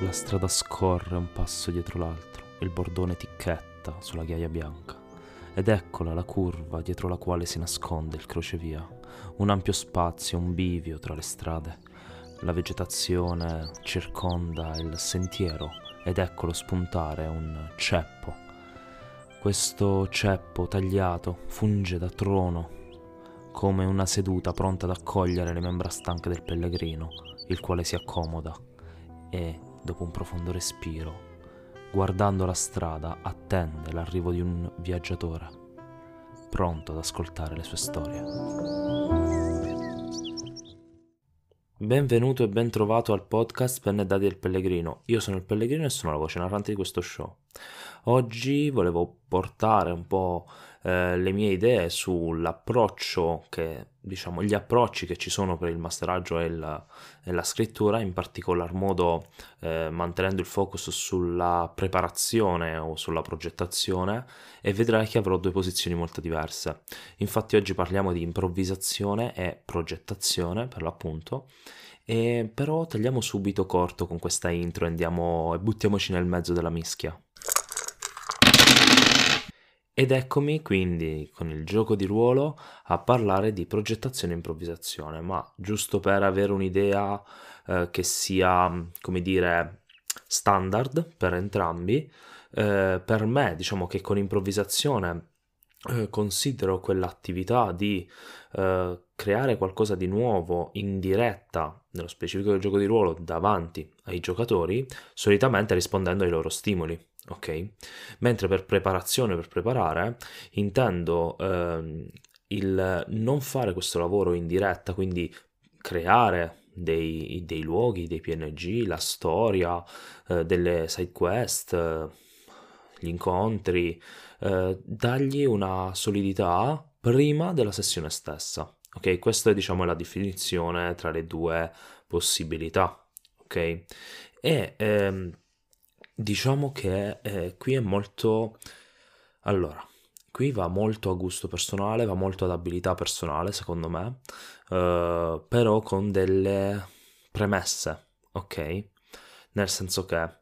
La strada scorre un passo dietro l'altro, il bordone ticchetta sulla ghiaia bianca. Ed eccola la curva dietro la quale si nasconde il crocevia, un ampio spazio, un bivio tra le strade. La vegetazione circonda il sentiero ed eccolo spuntare un ceppo. Questo ceppo tagliato funge da trono, come una seduta pronta ad accogliere le membra stanche del pellegrino, il quale si accomoda e, dopo un profondo respiro, guardando la strada, attende l'arrivo di un viaggiatore, pronto ad ascoltare le sue storie. Benvenuto e ben trovato al podcast Penne Dati del Pellegrino. Io sono il Pellegrino e sono la voce narrante di questo show. Oggi volevo portare un po' eh, le mie idee sull'approccio che, diciamo, gli approcci che ci sono per il masteraggio e la, e la scrittura, in particolar modo eh, mantenendo il focus sulla preparazione o sulla progettazione e vedrai che avrò due posizioni molto diverse. Infatti oggi parliamo di improvvisazione e progettazione per l'appunto. E però tagliamo subito corto con questa intro andiamo e buttiamoci nel mezzo della mischia. Ed eccomi quindi con il gioco di ruolo a parlare di progettazione e improvvisazione, ma giusto per avere un'idea eh, che sia, come dire, standard per entrambi, eh, per me diciamo che con improvvisazione eh, considero quell'attività di eh, creare qualcosa di nuovo in diretta, nello specifico del gioco di ruolo, davanti ai giocatori, solitamente rispondendo ai loro stimoli ok? Mentre per preparazione, per preparare, intendo ehm, il non fare questo lavoro in diretta, quindi creare dei, dei luoghi, dei PNG, la storia, eh, delle side quest, gli incontri, eh, dargli una solidità prima della sessione stessa. Ok, questa è diciamo la definizione tra le due possibilità. Ok, e ehm, Diciamo che eh, qui è molto... Allora, qui va molto a gusto personale, va molto ad abilità personale, secondo me, eh, però con delle premesse, ok? Nel senso che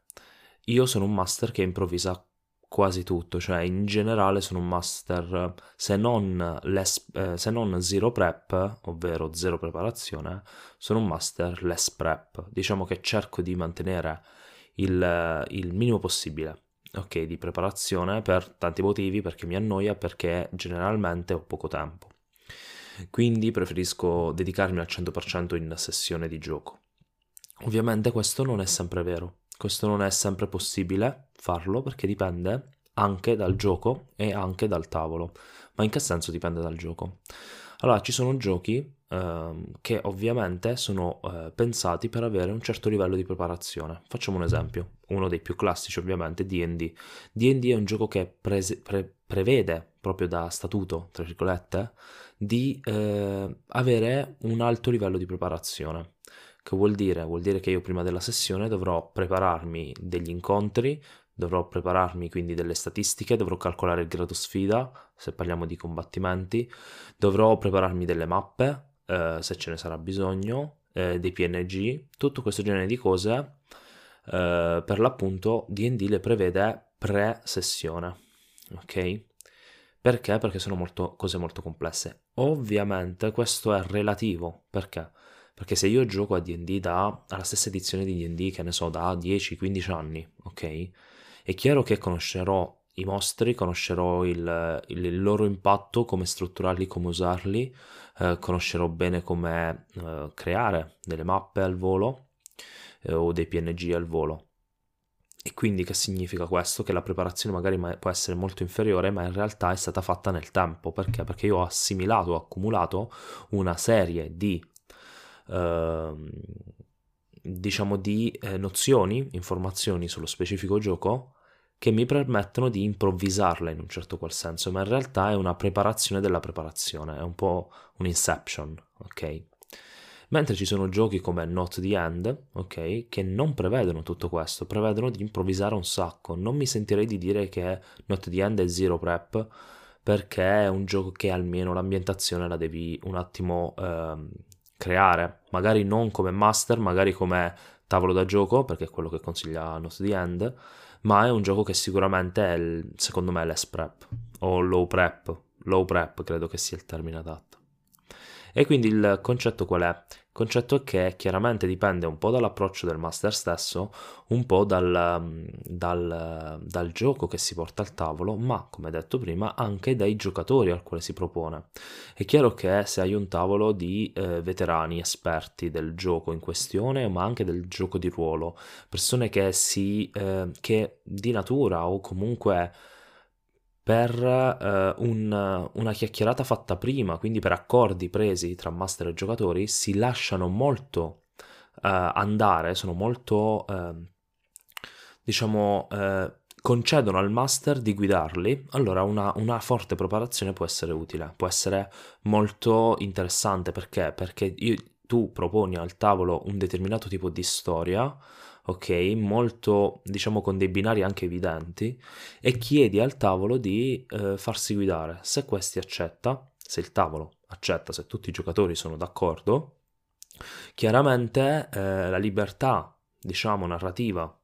io sono un master che improvvisa quasi tutto, cioè in generale sono un master se non, eh, se non zero prep, ovvero zero preparazione, sono un master less prep. Diciamo che cerco di mantenere il, il minimo possibile ok, di preparazione per tanti motivi, perché mi annoia, perché generalmente ho poco tempo. Quindi preferisco dedicarmi al 100% in sessione di gioco. Ovviamente questo non è sempre vero, questo non è sempre possibile farlo perché dipende anche dal gioco e anche dal tavolo. Ma in che senso dipende dal gioco? Allora, ci sono giochi Ehm, che ovviamente sono eh, pensati per avere un certo livello di preparazione. Facciamo un esempio, uno dei più classici ovviamente, DD. DD è un gioco che prese, pre, prevede proprio da statuto, tra virgolette, di eh, avere un alto livello di preparazione. Che vuol dire? Vuol dire che io prima della sessione dovrò prepararmi degli incontri, dovrò prepararmi quindi delle statistiche, dovrò calcolare il grado sfida, se parliamo di combattimenti, dovrò prepararmi delle mappe, eh, se ce ne sarà bisogno, eh, dei PNG, tutto questo genere di cose, eh, per l'appunto DD le prevede pre-sessione, ok? Perché? Perché sono molto, cose molto complesse. Ovviamente questo è relativo, perché? Perché se io gioco a D&D da alla stessa edizione di D&D, che ne so, da 10-15 anni, ok? È chiaro che conoscerò i mostri, conoscerò il, il, loro impatto, come strutturarli, come usarli, eh, conoscerò bene come eh, creare delle mappe al volo eh, o dei PNG al volo. E quindi che significa questo? Che la preparazione magari può essere molto inferiore, ma in realtà è stata fatta nel tempo. Perché? Perché io ho assimilato, ho accumulato una serie di, eh, diciamo, di eh, nozioni, informazioni sullo specifico gioco che mi permettono di improvvisarla in un certo qual senso, ma in realtà è una preparazione della preparazione, è un po' un inception, ok? Mentre ci sono giochi come Not the End, ok, che non prevedono tutto questo, prevedono di improvvisare un sacco. Non mi sentirei di dire che Not the End è zero prep, perché è un gioco che almeno l'ambientazione la devi un attimo eh, creare, magari non come master, magari come tavolo da gioco, perché è quello che consiglia Not the End, ma è un gioco che sicuramente è, il, secondo me, l'S prep o low prep, low prep credo che sia il termine adatto. E quindi il concetto qual è? Concetto che chiaramente dipende un po' dall'approccio del master stesso, un po' dal, mm, dal, dal, gioco che si porta al tavolo, ma come detto prima anche dai giocatori al quale si propone. È chiaro che se hai un tavolo di eh, veterani, esperti del gioco in questione, ma anche del gioco di ruolo, persone che, si, eh, che di natura o comunque per eh, un, una chiacchierata fatta prima, quindi per accordi presi tra master e giocatori, si lasciano molto eh, andare, sono molto, eh, diciamo, eh, concedono al master di guidarli, allora una, una, forte preparazione può essere utile, può essere molto interessante perché? Perché io, tu proponi al tavolo un determinato tipo di storia, ok? Molto, diciamo, con dei binari anche evidenti e chiedi al tavolo di eh, farsi guidare. Se questi accetta, se il tavolo accetta, se tutti i giocatori sono d'accordo, chiaramente eh, la libertà, diciamo, narrativa,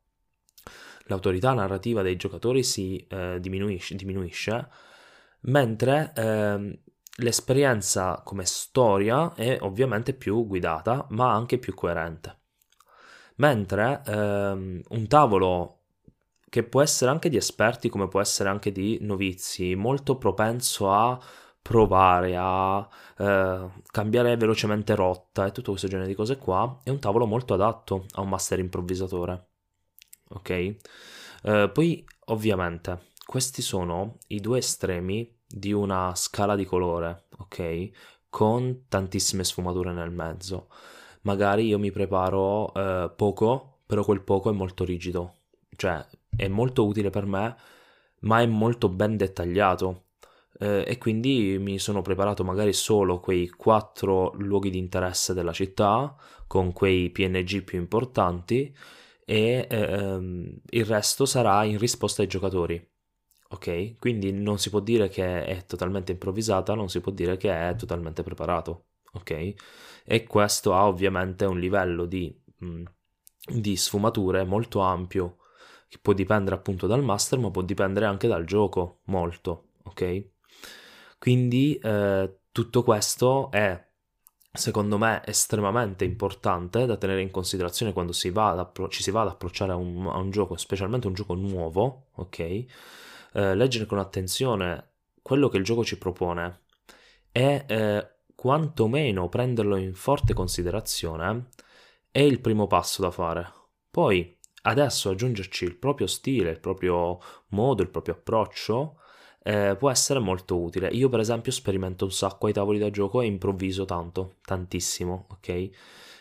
l'autorità narrativa dei giocatori si eh, diminuisce, diminuisce, mentre ehm, l'esperienza come storia è ovviamente più guidata, ma anche più coerente mentre ehm, un tavolo che può essere anche di esperti come può essere anche di novizi, molto propenso a provare a eh, cambiare velocemente rotta e tutto questo genere di cose qua, è un tavolo molto adatto a un master improvvisatore. Ok? Eh, poi ovviamente questi sono i due estremi di una scala di colore, ok? Con tantissime sfumature nel mezzo magari io mi preparo eh, poco, però quel poco è molto rigido, cioè è molto utile per me, ma è molto ben dettagliato. Eh, e quindi mi sono preparato magari solo quei quattro luoghi di interesse della città con quei PNG più importanti e ehm, il resto sarà in risposta ai giocatori. Ok? Quindi non si può dire che è totalmente improvvisata, non si può dire che è totalmente preparato. Ok? e questo ha ovviamente un livello di, mm, di sfumature molto ampio che può dipendere appunto dal master ma può dipendere anche dal gioco molto ok quindi eh, tutto questo è secondo me estremamente importante da tenere in considerazione quando si appro- ci si va ad approcciare a un, a un, gioco specialmente un gioco nuovo ok eh, leggere con attenzione quello che il gioco ci propone e eh, quantomeno prenderlo in forte considerazione è il primo passo da fare. Poi adesso aggiungerci il proprio stile, il proprio modo, il proprio approccio eh, può essere molto utile. Io per esempio sperimento un sacco ai tavoli da gioco e improvviso tanto, tantissimo, ok?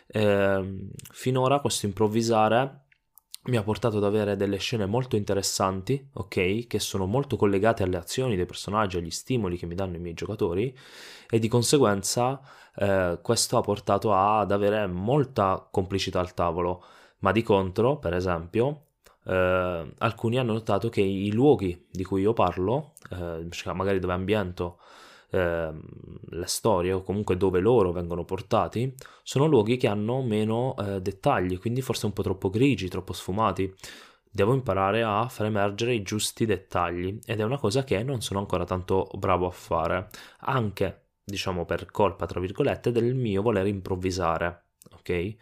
Eh, finora questo improvvisare mi ha portato ad avere delle scene molto interessanti, ok? Che sono molto collegate alle azioni dei personaggi, agli stimoli che mi danno i miei giocatori e di conseguenza eh, questo ha portato ad avere molta complicità al tavolo, ma di contro, per esempio, eh, alcuni hanno notato che i luoghi di cui io parlo, eh, magari dove ambiento eh, le storie o comunque dove loro vengono portati, sono luoghi che hanno meno eh, dettagli, quindi forse un po' troppo grigi, troppo sfumati. Devo imparare a far emergere i giusti dettagli ed è una cosa che non sono ancora tanto bravo a fare, anche diciamo per colpa tra virgolette del mio voler improvvisare, ok? E,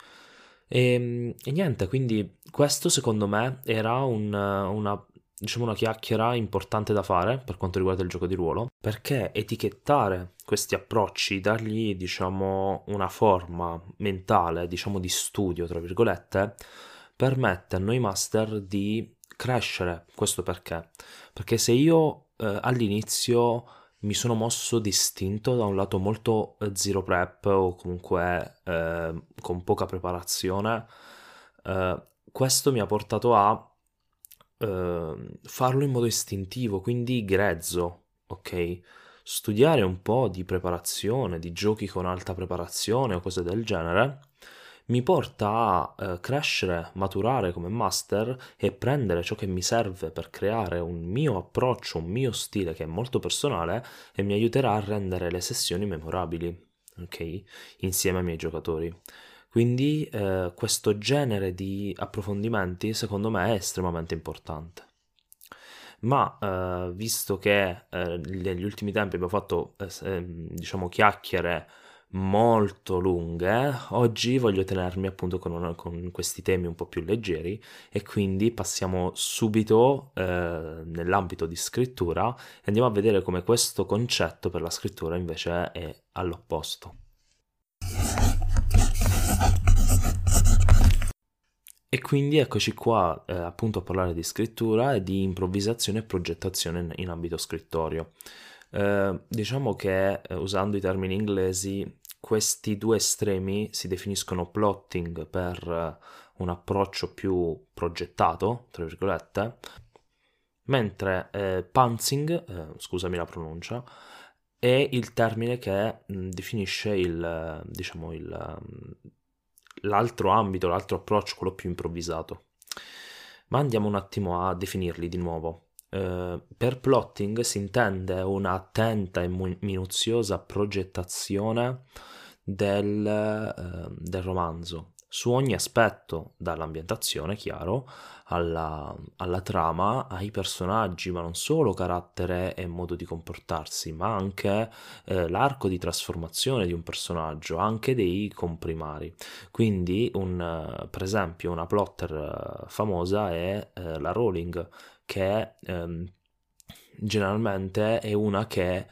ehm, e, niente, quindi questo secondo me era un, una diciamo una chiacchiera importante da fare per quanto riguarda il gioco di ruolo, perché etichettare questi approcci, dargli diciamo una forma mentale, diciamo di studio, tra virgolette, permette a noi master di crescere. Questo perché? Perché se io eh, all'inizio mi sono mosso distinto da un lato molto eh, zero prep o comunque eh, con poca preparazione, eh, questo mi ha portato a Ehm, farlo in modo istintivo, quindi grezzo, ok? Studiare un po' di preparazione, di giochi con alta preparazione o cose del genere, mi porta a eh, crescere, maturare come master e prendere ciò che mi serve per creare un mio approccio, un mio stile che è molto personale e mi aiuterà a rendere le sessioni memorabili, ok? Insieme ai miei giocatori. Quindi eh, questo genere di approfondimenti secondo me è estremamente importante. Ma eh, visto che eh, negli ultimi tempi abbiamo fatto eh, ehm, diciamo chiacchiere molto lunghe, oggi voglio tenermi appunto con, una, con, questi temi un po' più leggeri e quindi passiamo subito eh, nell'ambito di scrittura e andiamo a vedere come questo concetto per la scrittura invece è all'opposto. E quindi eccoci qua eh, appunto a parlare di scrittura e di improvvisazione e progettazione in, in ambito scrittorio. Eh, diciamo che eh, usando i termini inglesi questi due estremi si definiscono plotting per eh, un approccio più progettato, tra virgolette, mentre eh, pantsing, eh, scusami la pronuncia, è il termine che mh, mm, definisce il, diciamo, il, mm, l'altro ambito, l'altro approccio, quello più improvvisato. Ma andiamo un attimo a definirli di nuovo. Uh, per plotting si intende una attenta e minuziosa progettazione del, uh, del romanzo, su ogni aspetto, dall'ambientazione, chiaro, alla, alla, trama, ai personaggi, ma non solo carattere e modo di comportarsi, ma anche eh, l'arco di trasformazione di un personaggio, anche dei comprimari. Quindi, un, per esempio, una plotter eh, famosa è eh, la Rowling, che ehm, generalmente è una che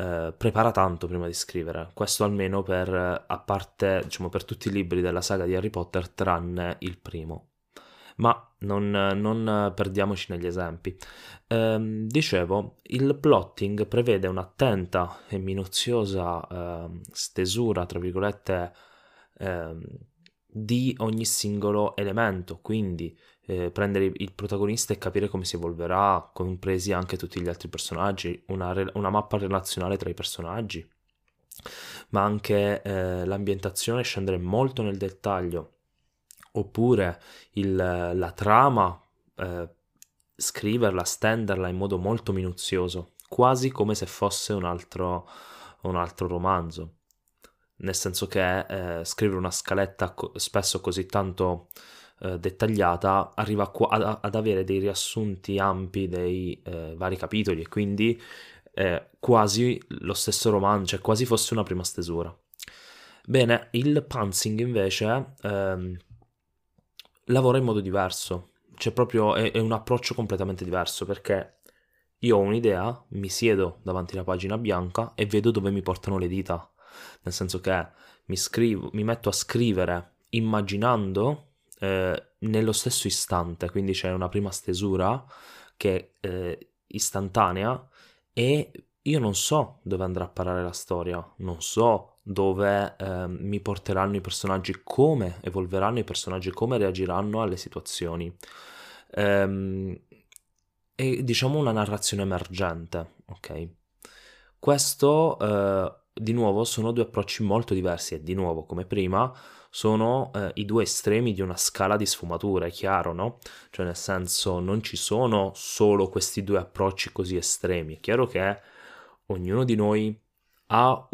eh, prepara tanto prima di scrivere, questo almeno per, a parte, diciamo, per tutti i libri della saga di Harry Potter tranne il primo. Ma non, non perdiamoci negli esempi. Eh, dicevo, il plotting prevede un'attenta e minuziosa eh, stesura, tra virgolette, ehm, di ogni singolo elemento, quindi eh, prendere il protagonista e capire come si evolverà, compresi anche tutti gli altri personaggi, una, re- una mappa relazionale tra i personaggi, ma anche eh, l'ambientazione, scendere molto nel dettaglio, oppure il, la trama, eh, scriverla, stenderla in modo molto minuzioso, quasi come se fosse un altro, un altro romanzo. Nel senso che eh, scrivere una scaletta co- spesso così tanto eh, dettagliata arriva qua, ad, avere dei riassunti ampi dei eh, vari capitoli e quindi eh, quasi lo stesso romanzo, cioè quasi fosse una prima stesura. Bene, il pantsing invece ehm, lavora in modo diverso, cioè proprio è, è un approccio completamente diverso perché io ho un'idea, mi siedo davanti alla pagina bianca e vedo dove mi portano le dita, nel senso che mi, scrivo, mi metto a scrivere immaginando eh, nello stesso istante, quindi c'è una prima stesura che è eh, istantanea e io non so dove andrà a parare la storia, non so dove eh, mi porteranno i personaggi, come evolveranno i personaggi, come reagiranno alle situazioni. Ehm, è diciamo una narrazione emergente, ok? Questo, eh, di nuovo, sono due approcci molto diversi e di nuovo, come prima, sono eh, i due estremi di una scala di sfumature, è chiaro, no? Cioè nel senso non ci sono solo questi due approcci così estremi, è chiaro che ognuno di noi ha,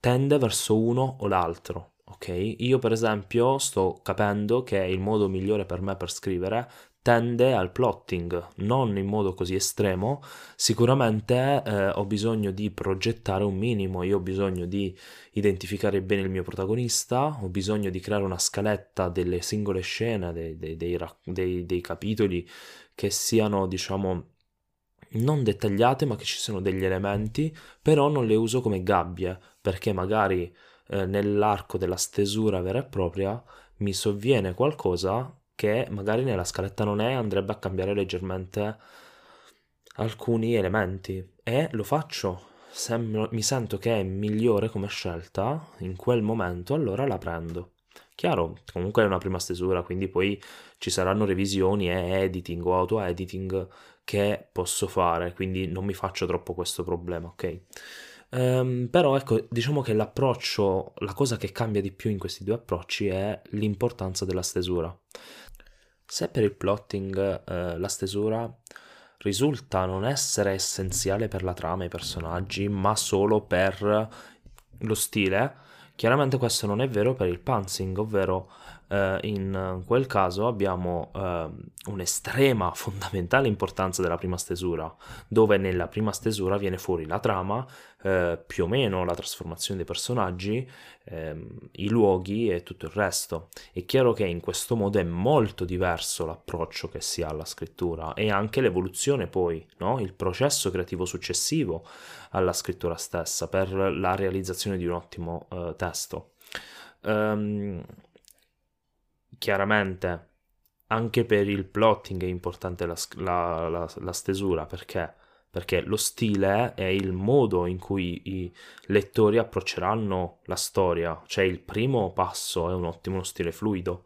tende verso uno o l'altro, ok? Io per esempio sto capendo che il modo migliore per me per scrivere tende al plotting, non in modo così estremo, sicuramente eh, ho bisogno di progettare un minimo, io ho bisogno di identificare bene il mio protagonista, ho bisogno di creare una scaletta delle singole scene, dei, dei, dei, dei capitoli che siano, diciamo, non dettagliate, ma che ci siano degli elementi, però non le uso come gabbie, perché magari eh, nell'arco della stesura vera e propria mi sovviene qualcosa che magari nella scaletta non è, andrebbe a cambiare leggermente alcuni elementi e lo faccio. Se mi sento che è migliore come scelta in quel momento, allora la prendo. Chiaro, comunque è una prima stesura, quindi poi ci saranno revisioni e editing o auto-editing che posso fare, quindi non mi faccio troppo questo problema, ok? Um, però ecco, diciamo che l'approccio, la cosa che cambia di più in questi due approcci è l'importanza della stesura. Se per il plotting eh, la stesura risulta non essere essenziale per la trama e i personaggi, ma solo per lo stile, Chiaramente questo non è vero per il pantsing, ovvero eh, in quel caso abbiamo eh, un'estrema fondamentale importanza della prima stesura, dove nella prima stesura viene fuori la trama, eh, più o meno la trasformazione dei personaggi, ehm, i luoghi e tutto il resto. È chiaro che in questo modo è molto diverso l'approccio che si ha alla scrittura e anche l'evoluzione poi, no? il processo creativo successivo alla scrittura stessa per la realizzazione di un ottimo uh, testo. Um, chiaramente anche per il plotting è importante la, la, la, la stesura perché? Perché lo stile è il modo in cui i lettori approcceranno la storia, cioè il primo passo è un ottimo stile fluido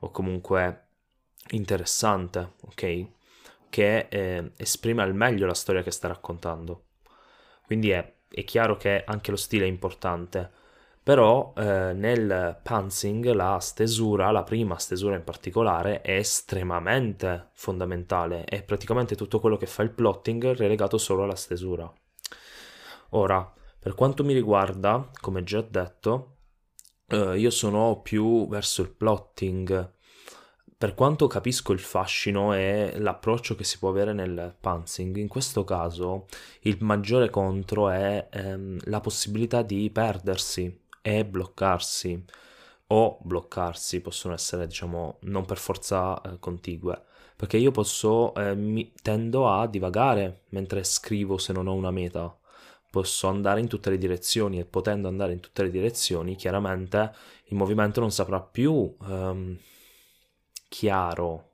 o comunque interessante, ok? Che eh, esprime al meglio la storia che sta raccontando. Quindi è, è chiaro che anche lo stile è importante, però eh, nel pantsing la stesura, la prima stesura in particolare, è estremamente fondamentale, è praticamente tutto quello che fa il plotting relegato solo alla stesura. Ora, per quanto mi riguarda, come già detto, eh, io sono più verso il plotting. Per quanto capisco il fascino e l'approccio che si può avere nel pantsing, in questo caso il maggiore contro è ehm, la possibilità di perdersi e bloccarsi o bloccarsi possono essere diciamo non per forza eh, contigue perché io posso eh, mi, tendo a divagare mentre scrivo se non ho una meta. Posso andare in tutte le direzioni e potendo andare in tutte le direzioni chiaramente il movimento non saprà più ehm, chiaro.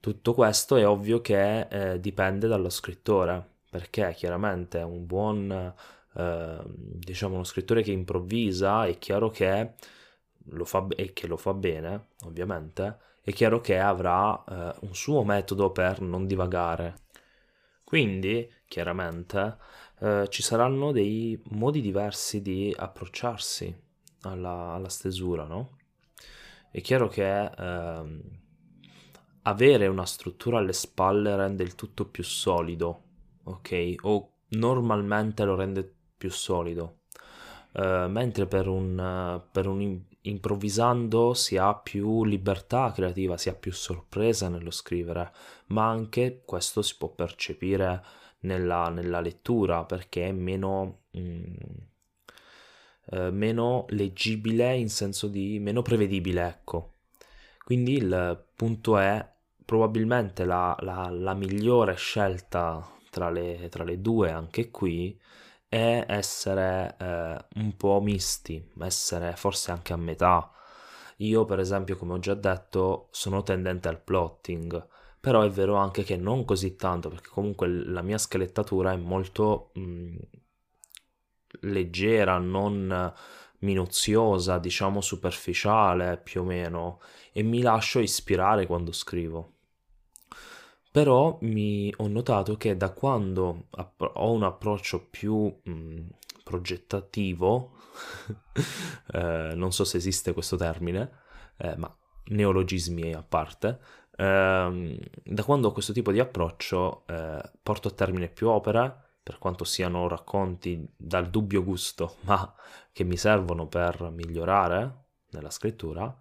Tutto questo è ovvio che eh, dipende dallo scrittore perché chiaramente un buon Ehm, diciamo uno scrittore che improvvisa è chiaro che lo fa, e che lo fa bene ovviamente è chiaro che avrà eh, un suo metodo per non divagare quindi chiaramente eh, ci saranno dei modi diversi di approcciarsi alla, alla stesura no? è chiaro che ehm, avere una struttura alle spalle rende il tutto più solido ok o normalmente lo rende più solido. Uh, mentre per un, uh, per un improvvisando si ha più libertà creativa, si ha più sorpresa nello scrivere, ma anche questo si può percepire nella, nella lettura perché è meno, mm, uh, meno leggibile in senso di meno prevedibile, ecco. Quindi il punto è probabilmente la, la, la migliore scelta tra le, tra le due anche qui è essere eh, un po' misti, essere forse anche a metà. Io, per esempio, come ho già detto, sono tendente al plotting, però è vero anche che non così tanto, perché comunque la mia skelettatura è molto mh, mm, leggera, non minuziosa, diciamo superficiale più o meno, e mi lascio ispirare quando scrivo. Però mi ho notato che da quando ho un approccio più mh, mm, progettativo, eh, non so se esiste questo termine, eh, ma neologismi a parte, ehm, da quando ho questo tipo di approccio eh, porto a termine più opere, per quanto siano racconti dal dubbio gusto, ma che mi servono per migliorare nella scrittura,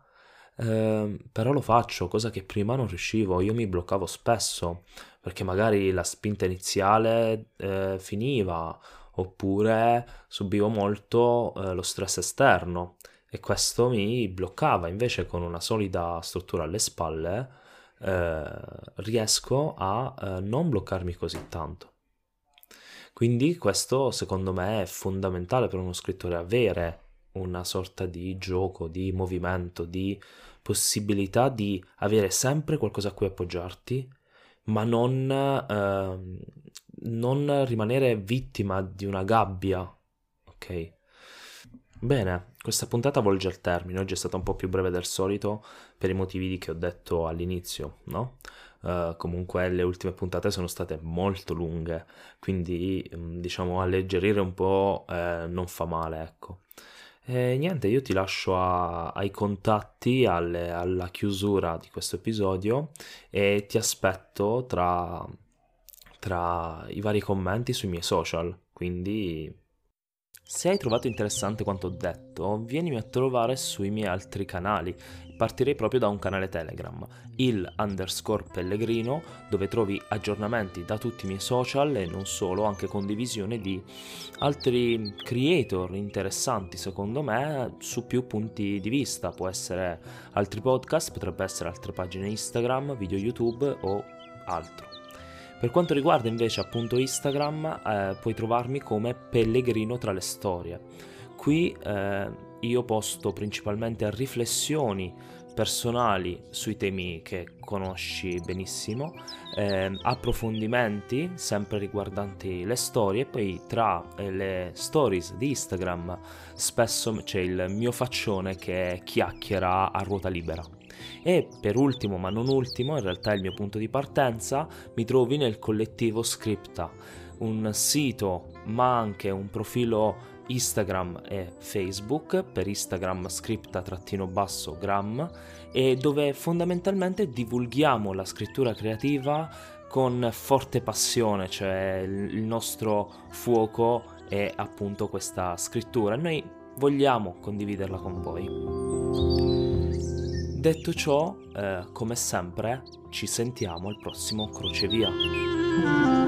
eh, però lo faccio, cosa che prima non riuscivo, io mi bloccavo spesso perché magari la spinta iniziale eh, finiva oppure subivo molto eh, lo stress esterno e questo mi bloccava, invece con una solida struttura alle spalle eh, riesco a eh, non bloccarmi così tanto. Quindi questo secondo me è fondamentale per uno scrittore avere una sorta di gioco, di movimento, di possibilità di avere sempre qualcosa a cui appoggiarti, ma non, eh, non rimanere vittima di una gabbia. Ok? Bene, questa puntata volge al termine, oggi è stata un po' più breve del solito per i motivi che ho detto all'inizio, no? Uh, comunque le ultime puntate sono state molto lunghe, quindi mm, diciamo alleggerire un po' eh, non fa male, ecco. E niente, io ti lascio a, ai contatti, alle, alla chiusura di questo episodio e ti aspetto tra, tra i vari commenti sui miei social. Quindi Se hai trovato interessante quanto ho detto, vienimi a trovare sui miei altri canali. Partirei proprio da un canale Telegram, il underscore pellegrino, dove trovi aggiornamenti da tutti i miei social e non solo, anche condivisione di altri creator interessanti secondo me su più punti di vista. Può essere altri podcast, potrebbe essere altre pagine Instagram, video YouTube o altro. Per quanto riguarda invece appunto Instagram, eh, puoi trovarmi come Pellegrino tra le storie. Qui eh, io posto principalmente riflessioni personali sui temi che conosci benissimo, eh, approfondimenti sempre riguardanti le storie e poi tra eh, le stories di Instagram spesso c'è il mio faccione che chiacchiera a ruota libera. E per ultimo, ma non ultimo, in realtà è il mio punto di partenza, mi trovi nel collettivo Scripta, un sito ma anche un profilo Instagram e Facebook, per Instagram scripta-gram, e dove fondamentalmente divulghiamo la scrittura creativa con forte passione, cioè il nostro fuoco è appunto questa scrittura noi vogliamo condividerla con voi. Detto ciò, eh, come sempre, ci sentiamo al prossimo crocevia.